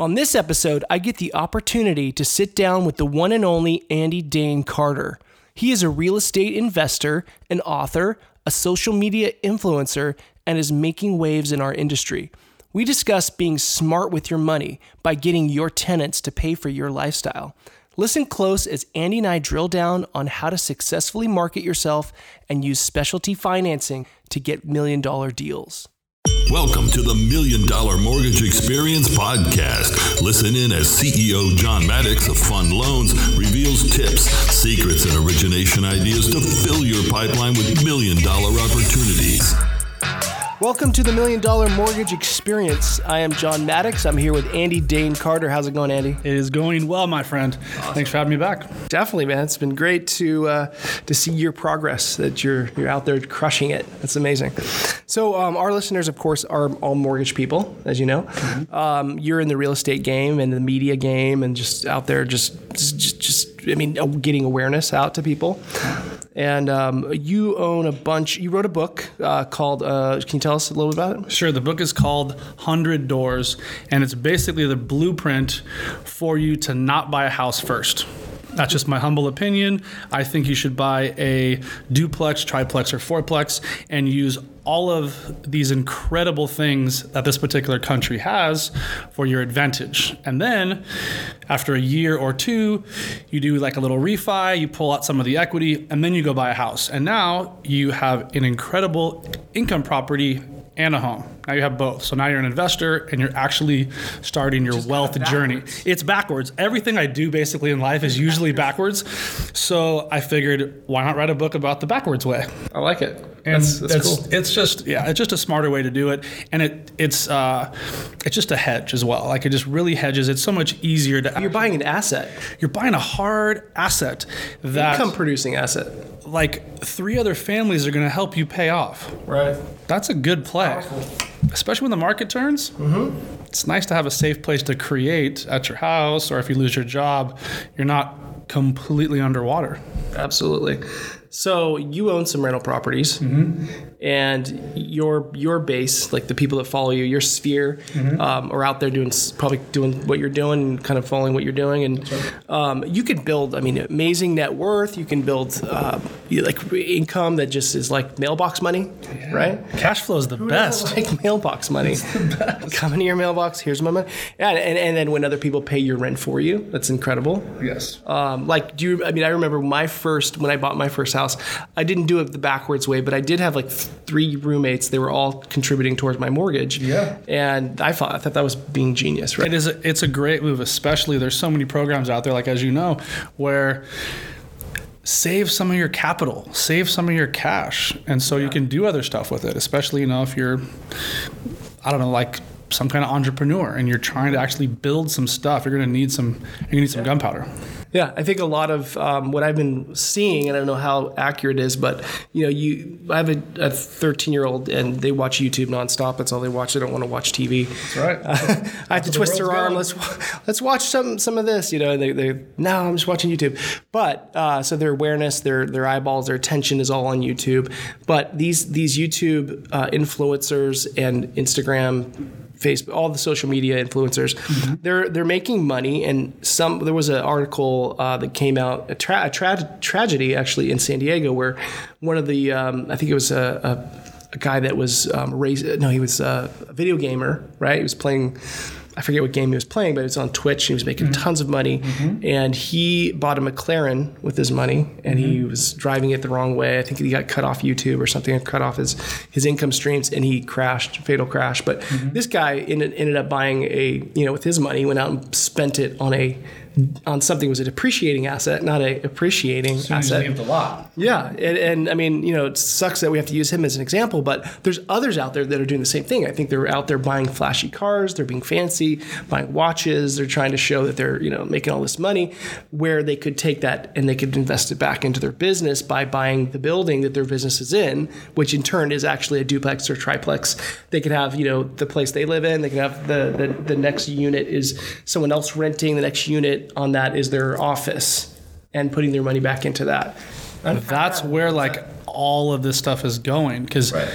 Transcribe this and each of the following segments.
On this episode, I get the opportunity to sit down with the one and only Andy Dane Carter. He is a real estate investor, an author, a social media influencer, and is making waves in our industry. We discuss being smart with your money by getting your tenants to pay for your lifestyle. Listen close as Andy and I drill down on how to successfully market yourself and use specialty financing to get million dollar deals. Welcome to the Million Dollar Mortgage Experience Podcast. Listen in as CEO John Maddox of Fund Loans reveals tips, secrets, and origination ideas to fill your pipeline with million dollar opportunities. Welcome to the Million Dollar Mortgage Experience. I am John Maddox. I'm here with Andy Dane Carter. How's it going, Andy? It is going well, my friend. Thanks for having me back. Definitely, man. It's been great to uh, to see your progress. That you're you're out there crushing it. That's amazing. So, um, our listeners, of course, are all mortgage people, as you know. Mm-hmm. Um, you're in the real estate game and the media game, and just out there, just just, just I mean, getting awareness out to people. And um, you own a bunch. You wrote a book uh, called. Uh, can you tell us a little bit about it? Sure. The book is called Hundred Doors, and it's basically the blueprint for you to not buy a house first. That's just my humble opinion. I think you should buy a duplex, triplex, or fourplex and use all of these incredible things that this particular country has for your advantage. And then after a year or two, you do like a little refi, you pull out some of the equity, and then you go buy a house. And now you have an incredible income property and a home. Now you have both. So now you're an investor and you're actually starting your Just wealth journey. It's backwards. Everything I do basically in life is usually backwards. So I figured, why not write a book about the backwards way? I like it. And that's, that's cool. It's just yeah, it's just a smarter way to do it, and it it's uh, it's just a hedge as well. Like it just really hedges. It's so much easier to. You're buying an asset. You're buying a hard asset that income producing asset like three other families are going to help you pay off. Right. That's a good play. Powerful. Especially when the market turns. Mm-hmm. It's nice to have a safe place to create at your house, or if you lose your job, you're not completely underwater. Absolutely. So you own some rental properties, mm-hmm. and your your base, like the people that follow you, your sphere, mm-hmm. um, are out there doing probably doing what you're doing, and kind of following what you're doing, and um, you can build. I mean, amazing net worth. You can build uh, like income that just is like mailbox money, yeah. right? Cash flow is the Who best. Like mailbox money. Come into your mailbox. Here's my money. Yeah, and, and then when other people pay your rent for you, that's incredible. Yes. Um, like, do you? I mean, I remember my first when I bought my first house. I didn't do it the backwards way, but I did have like three roommates. They were all contributing towards my mortgage. Yeah. And I thought I thought that was being genius. Right. It is. A, it's a great move, especially there's so many programs out there, like as you know, where save some of your capital, save some of your cash, and so yeah. you can do other stuff with it. Especially you know if you're, I don't know, like some kind of entrepreneur and you're trying to actually build some stuff, you're going to need some. You're going to need some yeah. gunpowder. Yeah, I think a lot of um, what I've been seeing, and I don't know how accurate it is, but you know, you I have a 13 year old and they watch YouTube nonstop. That's all they watch. They don't want to watch TV. That's right. Uh, I have to twist their arm. Going. Let's let's watch some some of this. You know, they they no, I'm just watching YouTube. But uh, so their awareness, their their eyeballs, their attention is all on YouTube. But these these YouTube uh, influencers and Instagram Facebook, all the social media influencers, mm-hmm. they're they're making money. And some there was an article uh, that came out a, tra- a tra- tragedy actually in San Diego where one of the um, I think it was a, a, a guy that was um, raised no he was a video gamer right he was playing I forget what game he was playing, but it was on Twitch. He was making mm-hmm. tons of money, mm-hmm. and he bought a McLaren with his money, and mm-hmm. he was driving it the wrong way. I think he got cut off YouTube or something, and cut off his his income streams, and he crashed, fatal crash. But mm-hmm. this guy ended, ended up buying a, you know, with his money, went out and spent it on a on something was a depreciating asset, not a appreciating so asset. the lot. Yeah, and, and, I mean, you know, it sucks that we have to use him as an example, but there's others out there that are doing the same thing. I think they're out there buying flashy cars, they're being fancy, buying watches, they're trying to show that they're you know making all this money, where they could take that and they could invest it back into their business by buying the building that their business is in, which in turn is actually a duplex or triplex. They could have you know the place they live in, they can have the the, the next unit is someone else renting the next unit on that is their office and putting their money back into that. That's where like all of this stuff is going because right.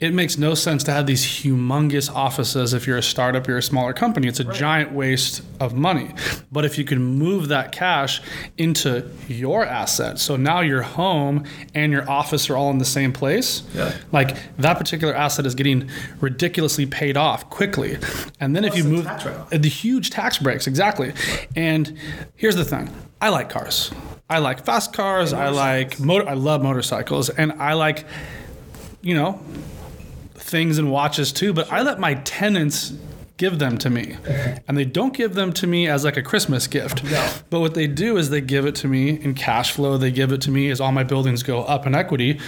It makes no sense to have these humongous offices if you're a startup, you're a smaller company. It's a giant waste of money. But if you can move that cash into your asset, so now your home and your office are all in the same place, Yeah. like that particular asset is getting ridiculously paid off quickly. And then if you the move tax the huge tax breaks, exactly. And here's the thing I like cars. I like fast cars. I like motor. I love motorcycles, and I like, you know, things and watches too. But I let my tenants give them to me, and they don't give them to me as like a Christmas gift. No. But what they do is they give it to me in cash flow. They give it to me as all my buildings go up in equity.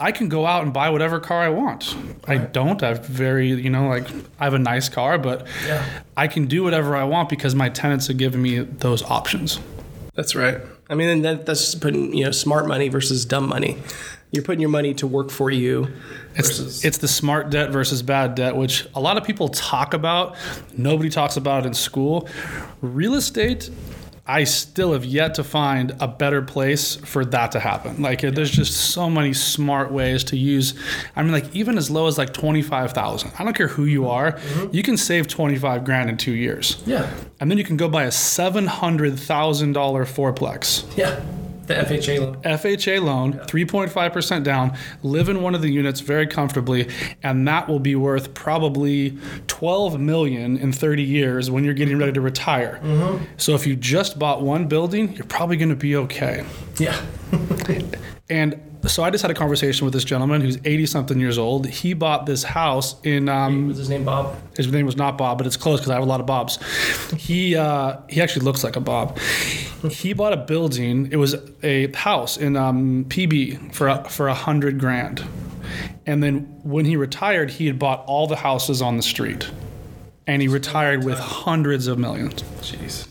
I can go out and buy whatever car I want. I don't. I have very, you know, like I have a nice car, but Yeah. I can do whatever I want because my tenants have given me those options. That's right. I mean, that, that's just putting you know smart money versus dumb money. You're putting your money to work for you. It's, it's the smart debt versus bad debt, which a lot of people talk about. Nobody talks about it in school. Real estate, I still have yet to find a better place for that to happen. Like, there's just so many smart ways to use. I mean, like even as low as like twenty five thousand. I don't care who you are, mm-hmm. you can save twenty five grand in two years, yeah, and then you can go buy a seven hundred thousand dollar fourplex. yeah. The FHA loan. FHA loan, 3.5% down, live in one of the units very comfortably, and that will be worth probably 12 million in 30 years when you're getting ready to retire. Mm-hmm. So if you just bought one building, you're probably going to be okay. Yeah. And so I just had a conversation with this gentleman who's 80 something years old. He bought this house in um, Was his name Bob? his name was not Bob, but it's close because I have a lot of Bobs. He uh, he actually looks like a Bob. He bought a building. It was a house in um, PB for a, for a hundred grand, and then when he retired, he had bought all the houses on the street, and he retired with hundreds of millions. Jeez.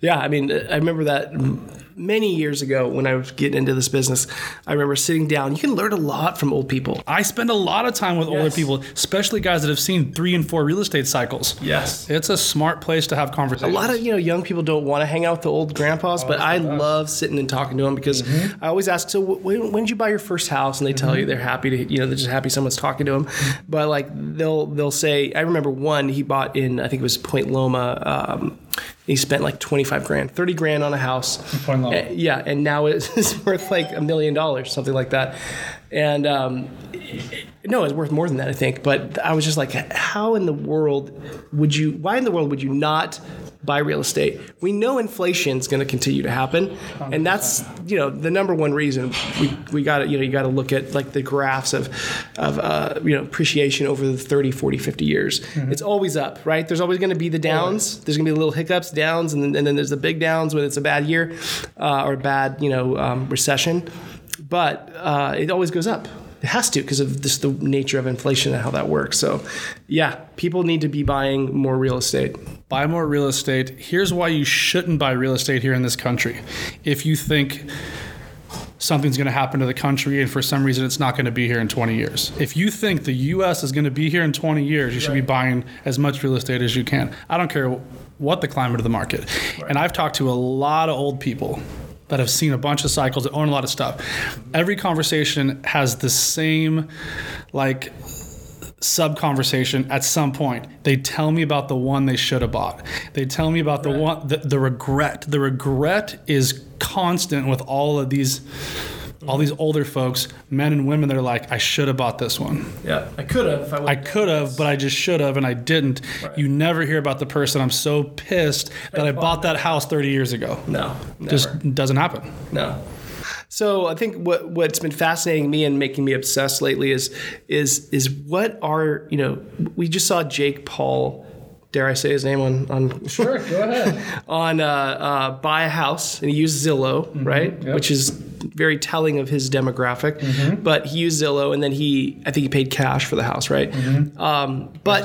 Yeah, I mean, I remember that many years ago when I was getting into this business. I remember sitting down. You can learn a lot from old people. I spend a lot of time with older people, especially guys that have seen three and four real estate cycles. Yes. It's a smart place to have conversations. A lot of you know young people don't want to hang out with the old grandpas, but I love sitting and talking to them because I always ask, so when, when did you buy your first house? And they tell you they're happy to, you know, they're just happy someone's talking to them. But like they'll they'll say, I remember one he bought in I think it was Point Loma. Um, he spent like twenty five grand, thirty grand on a house. Loma. Uh, yeah, and now it's worth like a million dollars, something like that. And um, no, it's worth more than that, I think. But I was just like, how in the world would you? Why in the world would you not buy real estate? We know inflation is going to continue to happen, and that's you know the number one reason we we got to you know you got to look at like the graphs of of uh, you know appreciation over the 30, 40, 50 years. It's always up, right? There's always going to be the downs. There's going to be little hiccups, downs, and then, and then there's the big downs when it's a bad year uh, or a bad you know um, recession. But uh, it always goes up. It has to because of just the nature of inflation and how that works. So, yeah, people need to be buying more real estate. buy more real estate. Here's why you shouldn't buy real estate here in this country. If you think something's going to happen to the country and for some reason it's not going to be here in 20 years. If you think the US is going to be here in 20 years, you should be buying as much real estate as you can. I don't care what the climate of the market. And I've talked to a lot of old people that have seen a bunch of cycles that own a lot of stuff. Every conversation has the same like sub conversation at some point. They tell me about the one they should have bought. They tell me about the one the, the regret. The regret is constant with all of these all these older folks, men and women they're like, I should have bought this one. Yeah, I could have. I, I could have, but I just should have, and I didn't. You never hear about the person. I'm so pissed that I bought that house 30 years ago. no, never. Just doesn't happen. No. So I think what what's been fascinating me and making me obsessed lately is is is what are you know we just saw Jake Paul dare I say his name on on Sure, go ahead. on uh, uh, buy a house and he used Zillow right Mm-hmm. yep. which is very telling of his demographic Mm-hmm. but he used Zillow and then he I think he paid cash for the house right um, but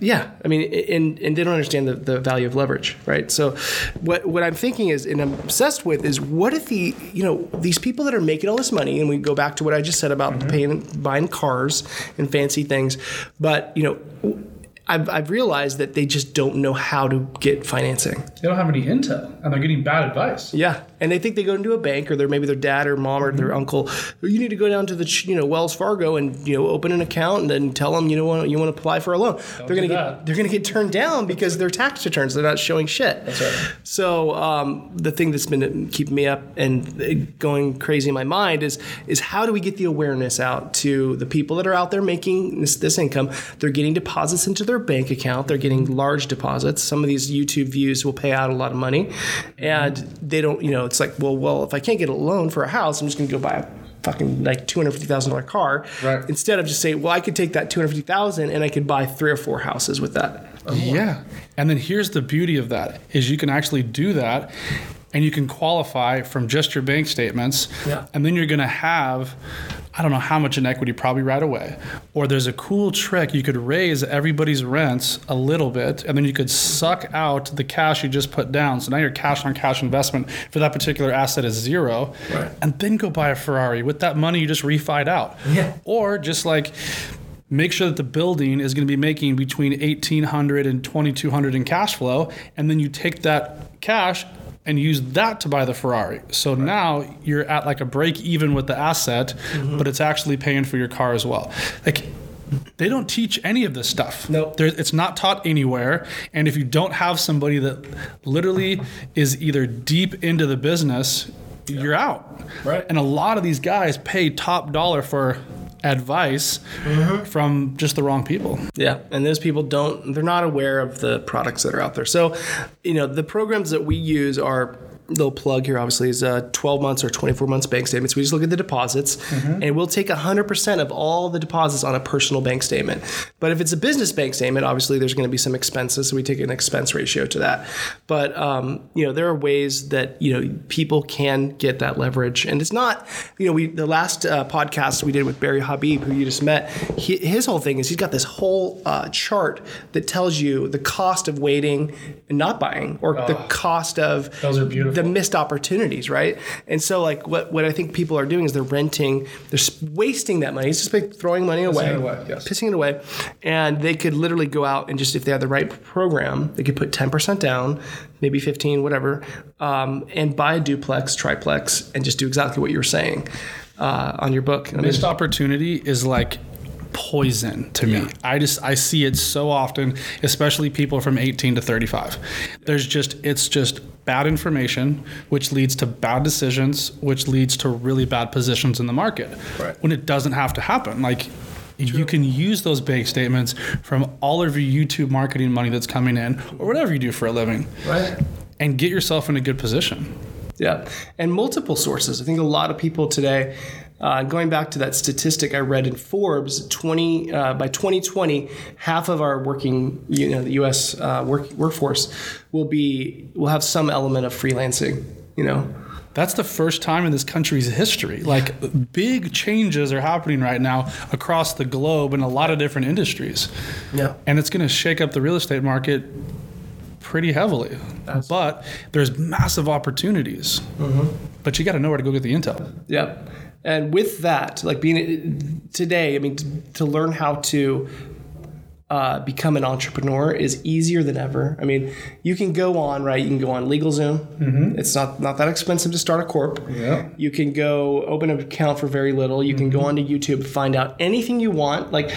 yeah, I mean, and and they don't understand the, the value of leverage, right? So, what what I'm thinking is, and I'm obsessed with, is what if the you know these people that are making all this money, and we go back to what I just said about paying buying cars and fancy things, but you know. I've, I've realized that they just don't know how to get financing. They don't have any intel, and they're getting bad advice. Yeah, and they think they go into a bank, or they're maybe their dad or mom or their Mm-hmm. uncle. You need to go down to the you know Wells Fargo and you know open an account and then tell them you know you want to apply for a loan. they're gonna get that. they're gonna get turned down because their tax returns they're not showing shit. That's right. So um, the thing that's been keeping me up and going crazy in my mind is is how do we get the awareness out to the people that are out there making this, this income? They're getting deposits into their bank account. They're getting large deposits. Some of these YouTube views will pay out a lot of money, and they don't. You know, it's like, well, well, if I can't get a loan for a house, I'm just going to go buy a fucking like two hundred fifty thousand dollar car. Right. Instead of just saying, well, I could take that two hundred fifty thousand and I could buy three or four houses with that. Um, yeah. And then here's the beauty of that is you can actually do that and you can qualify from just your bank statements. Yeah. And then you're going to have I don't know how much in equity probably right away. Or there's a cool trick you could raise everybody's rents a little bit and then you could suck out the cash you just put down. So now your cash on cash investment for that particular asset is zero. Right. And then go buy a Ferrari with that money you just refied out. Yeah. Or just like make sure that the building is going to be making between 1800 and 2200 in cash flow and then you take that cash and use that to buy the Ferrari. So now you're at like a break even with the asset, Mm-hmm. but it's actually paying for your car as well. Like they don't teach any of this stuff. Nope. It's not taught anywhere. And if you don't have somebody that literally is either deep into the business, you're out. Right. And a lot of these guys pay top dollar for advice Mm-hmm. from just the wrong people. Yeah, and those people don't they're not aware of the products that are out there. So, you know, the programs that we use are little plug here obviously is uh, 12 months or 24 months bank statements. We just look at the deposits and we'll take 100% of all the deposits on a personal bank statement. But if it's a business bank statement, obviously there's going to be some expenses, so we take an expense ratio to that. But um, you know, there are ways that, you know, people can get that leverage. And it's not, you know, we the last uh, podcast we did with Barry Habib who you just met, he, his whole thing is he's got this whole uh, chart that tells you the cost of waiting and not buying or the cost of Those are beautiful. The missed opportunities, right? And so, like, what, what I think people are doing is they're renting, they're wasting that money. It's just like throwing money away, pissing it away, yes. pissing it away. And they could literally go out and just, if they had the right program, they could put 10% down, maybe 15, whatever, um, and buy a duplex, triplex, and just do exactly what you were saying uh, on your book. I mean, Missed opportunity is like poison to me. I just I see it so often, especially people from 18 to 35. There's just it's just bad information which leads to bad decisions, which leads to really bad positions in the market. Right. When it doesn't have to happen. Like you can use those bank statements from all of your YouTube marketing money that's coming in or whatever you do for a living right? and get yourself in a good position. Yeah, and multiple sources. I think a lot of people today, uh, going back to that statistic I read in Forbes, twenty uh, by 2020, half of our working, you know, the U.S. Uh, work, workforce will be will have some element of freelancing. You know, That's the first time in this country's history. Like big changes are happening right now across the globe in a lot of different industries. yeah, And it's going to shake up the real estate market pretty heavily. But there's massive opportunities. But you got to know where to go get the intel. yeah. And with that, like being today, I mean, to, to learn how to uh, become an entrepreneur is easier than ever. I mean, you can go on right. You can go on LegalZoom. It's not not that expensive to start a corp. Yeah. You can go open an account for very little. You can go onto YouTube, find out anything you want. Like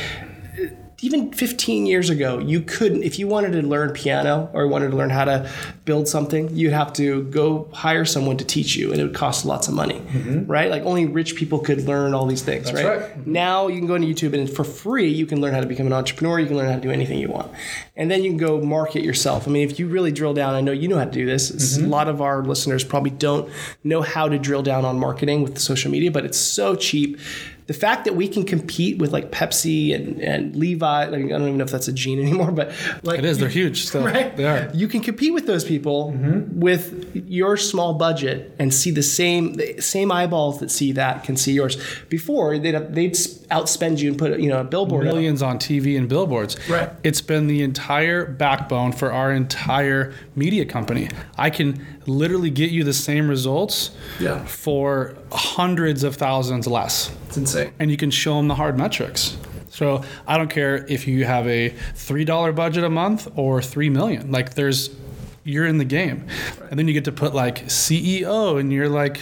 even 15 years ago, you couldn't, if you wanted to learn piano or wanted to learn how to build something, you'd have to go hire someone to teach you and it would cost lots of money, mm-hmm. right? Like only rich people could learn all these things, right? right. Mm-hmm. Now you can go into YouTube and for free, you can learn how to become an entrepreneur. You can learn how to do anything you want. And then you can go market yourself. I mean, if you really drill down, I know you know how to do this. It's- mm-hmm. A lot of our listeners probably don't know how to drill down on marketing with social media, but it's so cheap. The fact that we can compete with like Pepsi and, and Levi, like, I don't even know if that's a gene anymore, but like It is. They're huge still. right? They are. You can compete with those people mm-hmm. with your small budget and see the same the same eyeballs that see that can see yours. Before they'd have, they'd outspend you and put you know a billboard. Millions on TV and billboards. Right. It's been the entire backbone for our entire media company. I can literally get you the same results Yeah. for hundreds of thousands less. It's insane. and you can show them the hard metrics. So I don't care if you have a three dollar budget a month or three million. Like there's you're in the game. And then you get to put like CEO and you're like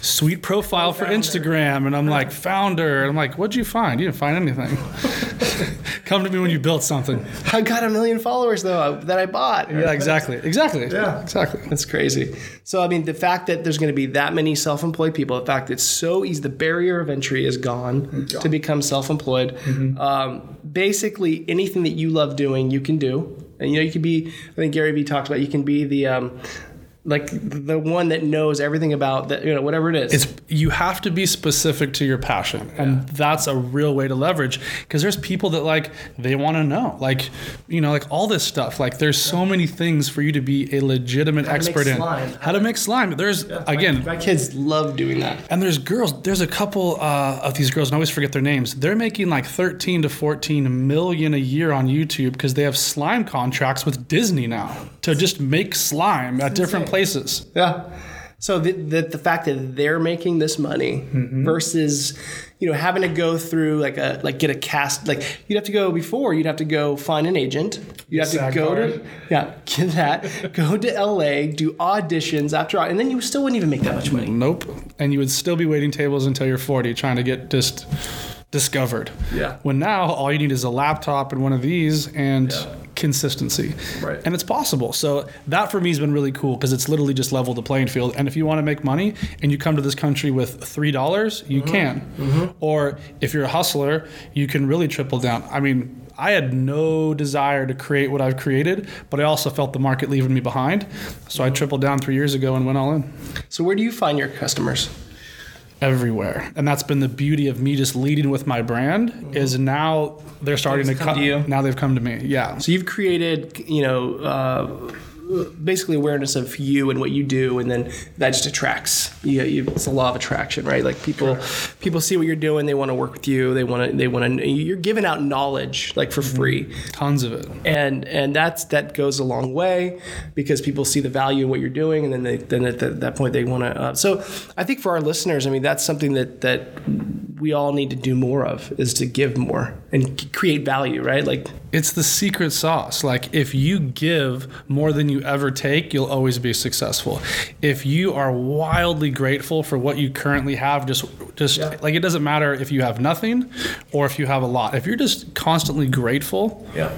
sweet profile for Instagram. And I'm like founder. And I'm like, what'd you find? You didn't find anything. Come to me when you built something. I got a million followers though that I bought. Yeah, exactly. Exactly. Yeah. Exactly. That's crazy. So I mean, the fact that there's going to be that many self-employed people, the fact that it's so easy, the barrier of entry is gone, to become self-employed. Um, basically, anything that you love doing, you can do. And you know, you can be. I think Gary Vee talked about. You can be the. Um, like the one that knows everything about that, you know, whatever it is. It's you have to be specific to your passion, and that's a real way to leverage. Because there's people that like they want to know, like you know, like all this stuff. Like there's so many things for you to be a legitimate to make expert in. slime. How to make slime? There's again, my kids love doing that. and there's girls. There's a couple uh, of these girls, and I always forget their names. They're making like 13 to 14 million a year on YouTube because they have slime contracts with Disney now to just make slime at different places. Yeah. So the, the the fact that they're making this money Mm-hmm. versus you know having to go through like a like get a cast like you'd have to go before you'd have to go find an agent you'd have to go to yeah get that go to LA do auditions after all, and then you still wouldn't even make that much money Nope. And you would still be waiting tables until you're 40 trying to get just discovered. Yeah. When now all you need is a laptop and one of these and consistency. Right. And it's possible. So that for me has been really cool because it's literally just leveled the playing field. And if you want to make money and you come to this country with $3, you mm-hmm. can. Mm-hmm. Or if you're a hustler, you can really triple down. I mean, I had no desire to create what I've created, but I also felt the market leaving me behind. So I mm-hmm. tripled down three years ago and went all in so where do you find your customers everywhere. And that's been the beauty of me just leading with my brand is now they're starting to come come to you. now they've come to me. Yeah. So you've created you know uh, basically awareness of you and what you do and then that just attracts you, you it's a law of attraction right? Like people people see what you're doing they want to work with you they want to they want to you're giving out knowledge like for free. Tons of it. And and that's that goes a long way because people see the value in what you're doing and then they then at that, that point they want to uh, so i think for our listeners i mean that's something that that we all need to do more of is to give more and create value right? Like it's the secret sauce. Like if you give more than you ever take you'll always be successful. If you are wildly grateful for what you currently have just just like it doesn't matter if you have nothing or if you have a lot. If you're just constantly grateful yeah.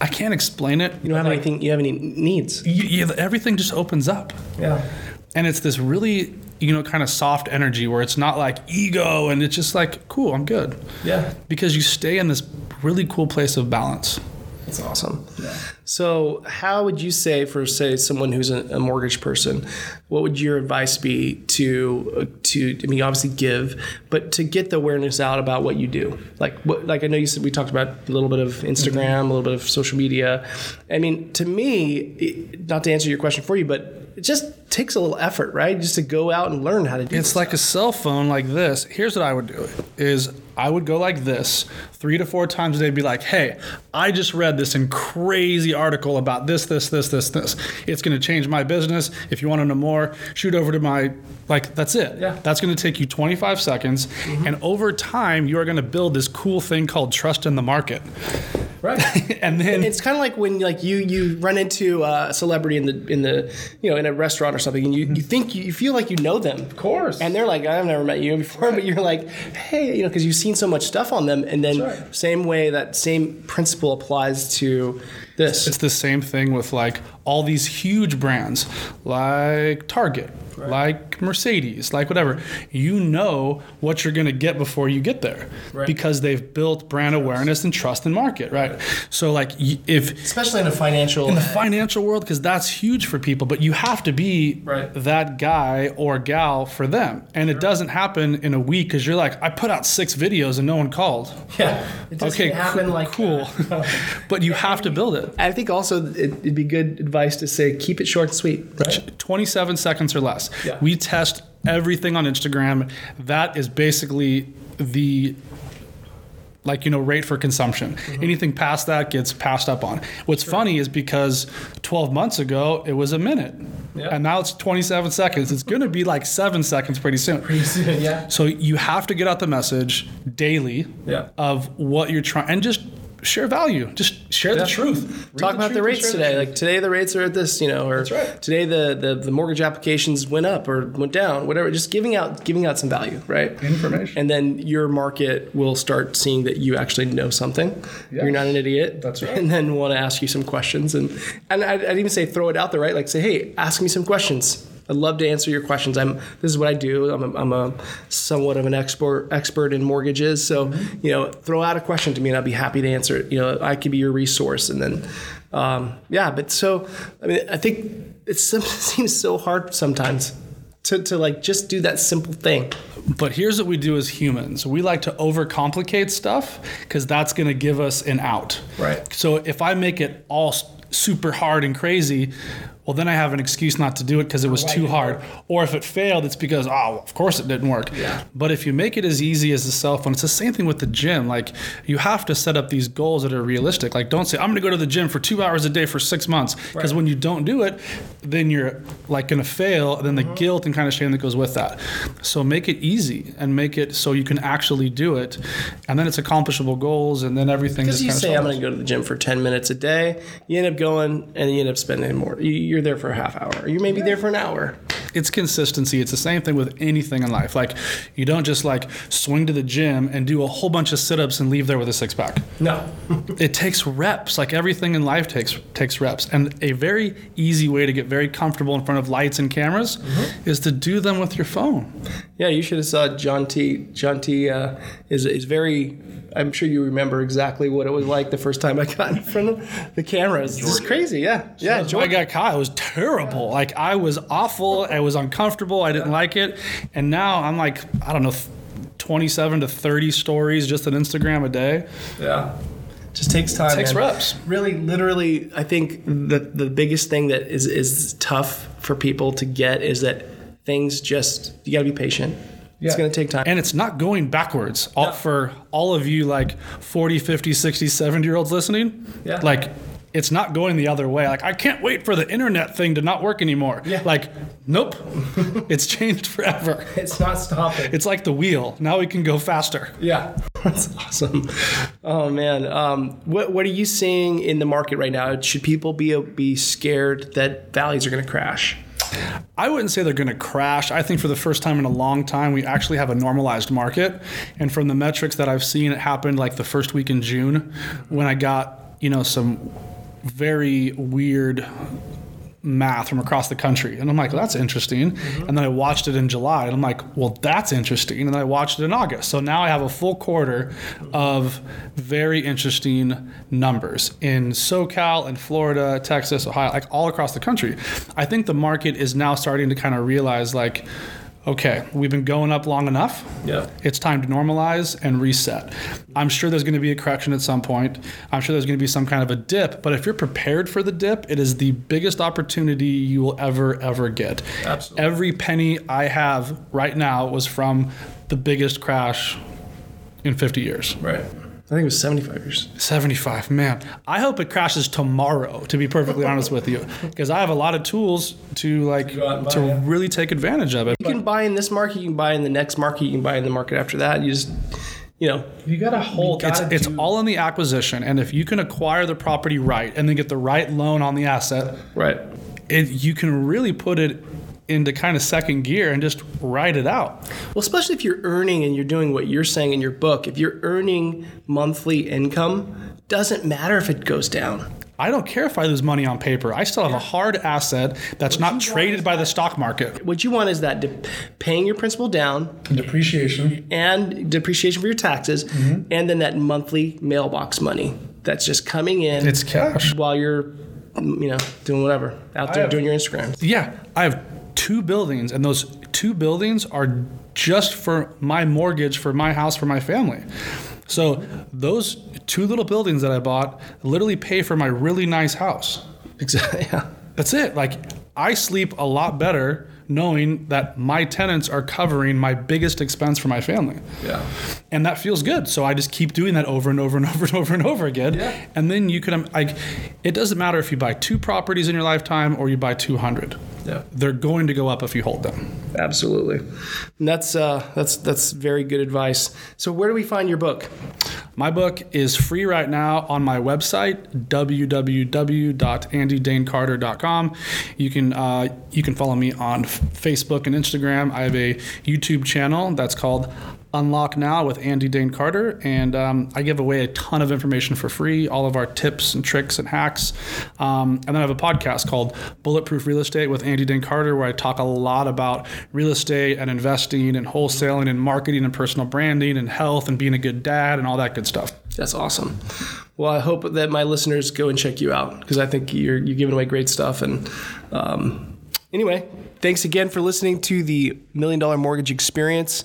I can't explain it. You don't have anything you have any needs. you, you, everything just opens up. Yeah. And it's this really you know kind of soft energy where it's not like ego and it's just like cool i'm good yeah because you stay in this really cool place of balance That's awesome. Yeah. So, how would you say for say someone who's a, a mortgage person, what would your advice be to uh, to I mean obviously give, but to get the awareness out about what you do? Like what like I know you said we talked about a little bit of Instagram, a little bit of social media. I mean, to me, not to answer your question for you, but just takes a little effort, right? Just to go out and learn how to do it. it's like a cell phone like this here's what i would do is i would go like this three to four times a day be like hey i just read this in crazy article about this this this this this it's going to change my business if you want to know more shoot over to my like that's it Yeah. that's going to take you 25 seconds mm-hmm. and over time you are going to build this cool thing called trust in the market right. and then it's kind of like when like you you run into a celebrity in the in the you know in a restaurant or something and you, you mm-hmm. think you, you feel like you know them of course. and they're like i've never met you before but you're like hey you know because you've seen so much stuff on them and then right. same way that same principle applies to this. It's the same thing with like all these huge brands like Target, like Mercedes, like whatever. You know what you're going to get before you get there Right. because they've built brand awareness and trust in market, right? So like if especially in a financial in the financial world because that's huge for people but you have to be Right. that guy or gal for them. And it doesn't happen in a week because you're like i put out six videos and no one called. Yeah. It doesn't okay happen coo- like cool. but you have to build it i think also it, it'd be good advice to say keep it short and sweet right 27 seconds or less. Yeah. We test everything on Instagram. That is basically the like you know rate for consumption. Mm-hmm. Anything past that gets passed up on. What's funny is because 12 months ago it was a minute. Yeah. And now it's 27 seconds. It's going to be like seven seconds pretty soon. Pretty soon, yeah. So you have to get out the message daily Yeah. of what you're trying and just share value. Just share Yeah. the truth. Read Talk about truth the rates today. truth. Like today, the rates are at this, you know, or right. today the, the the mortgage applications went up or went down, whatever. Just giving out giving out some value, right? Information. and then your market will start seeing that you actually know something. You're not an idiot. That's right. And then want to ask you some questions, and and I'd, I'd even say throw it out there, right? Like say, hey, ask me some questions. I'd love to answer your questions. I'm. This is what I do. I'm a, I'm a somewhat of an expert expert in mortgages. So Mm-hmm. you know, throw out a question to me, and I'll be happy to answer it. You know, I could be your resource, and then um, yeah. But so I mean, I think it seems so hard sometimes to to like just do that simple thing. But here's what we do as humans we like to overcomplicate stuff because that's going to give us an out. Right. So if I make it all super hard and crazy, well, then I have an excuse not to do it because it was too hard. Or if it failed, it's because, oh, of course it didn't work. Yeah. But if you make it as easy as the cell phone, it's the same thing with the gym. Like you have to set up these goals that are realistic. Like don't say, I'm going to go to the gym for two hours a day for six months. Because Right. when you don't do it, then you're like going to fail. And then the mm-hmm. guilt and kind of shame that goes with that. So make it easy and make it so you can actually do it. And then it's accomplishable goals. And then everything Because just you say I'm going to go to the gym for 10 minutes a day, you end up going and you end up spending more. You- You're there for a half hour. You may be there for an hour. It's consistency. It's the same thing with anything in life. Like you don't just like swing to the gym and do a whole bunch of sit-ups and leave there with a six pack. No. it takes reps. Like everything in life takes takes reps. And a very easy way to get very comfortable in front of lights and cameras Mm-hmm. is to do them with your phone. yeah, you should have saw John T. John T. Uh, is is very. I'm sure you remember exactly what it was like the first time I got in front of the cameras. This is crazy. Yeah, yeah. When I got caught, it was terrible. Like I was awful. I was uncomfortable. I didn't like it. And now I'm like, I don't know, 27 to 30 stories just on Instagram a day. Yeah. Just takes time. Takes man. reps. Really, literally, I think the the biggest thing that is is tough for people to get is that things just you got to be patient. Yeah. It's going to take time. And it's not going backwards. All, For all of you like 40, 50, 60, 70 year olds listening, Yeah. like it's not going the other way. Like I can't wait for the internet thing to not work anymore. Yeah. Like, nope. it's changed forever. it's not stopping. It's like the wheel. Now we can go faster. Yeah, that's awesome. Oh man, um, what what are you seeing in the market right now? Should people be be scared that values are going to crash? I wouldn't say they're going to crash. I think for the first time in a long time, we actually have a normalized market. And from the metrics that I've seen, it happened like the first week in June when I got, you know, some very weird math from across the country. And I'm like, well, that's interesting. And then I watched it in July and I'm like, well, that's interesting. And then I watched it in August. So now I have a full quarter of very interesting numbers in SoCal and Florida, Texas, Ohio, like all across the country. I think the market is now starting to kind of realize like, okay, we've been going up long enough. Yeah. It's time to normalize and reset. I'm sure there's going to be a correction at some point. I'm sure there's going to be some kind of a dip, but if you're prepared for the dip, it is the biggest opportunity you will ever, ever get. Absolutely. Every penny I have right now was from the biggest crash in 50 years. Right. I think it was seventy five years. 75, man. I hope it crashes tomorrow, to be perfectly honest with you, because I have a lot of tools to like go out and buy, to yeah. really take advantage of it. You can buy in this market. You can buy in the next market. You can buy in the market after that. You just, you know, you got to hold. It's it's all in the acquisition, and if you can acquire the property right and then get the right loan on the asset, right. it, you can really put it into kind of second gear and just ride it out. Well, especially if you're earning and you're doing what you're saying in your book. If you're earning monthly income, doesn't matter if it goes down. I don't care if I lose money on paper. I still have a hard asset that's not traded by the stock market. What you want is that de- paying your principal down Depreciation. and depreciation for your taxes, Mm-hmm. and then that monthly mailbox money that's just coming in. It's cash. while you're, you know, doing whatever out there have- doing your Instagram. Yeah, I have two buildings, and those two buildings are just for my mortgage for my house for my family. So those two little buildings that I bought literally pay for my really nice house. Exactly. Yeah. That's it. Like I sleep a lot better knowing that my tenants are covering my biggest expense for my family. Yeah. And that feels good. So I just keep doing that over and over and over and over and over again. Yeah. And then you can, um, like, it doesn't matter if you buy two properties in your lifetime or you buy 200. Yeah. They're going to go up if you hold them. Absolutely. And that's uh, that's that's very good advice. So where do we find your book? My book is free right now on my website www.andydanecarter.com. You can uh, you can follow me on Facebook and Instagram. I have a YouTube channel that's called Unlock Now with Andy Dane Carter, and um, I give away a ton of information for free, all of our tips and tricks and hacks. Um, and then I have a podcast called Bulletproof Real Estate with Andy Dane Carter, where I talk a lot about real estate and investing and wholesaling and marketing and personal branding and health and being a good dad and all that good stuff. That's awesome. Well, I hope that my listeners go and check you out because I think you're you're giving away great stuff. And um, anyway, thanks again for listening to the Million Dollar Mortgage Experience.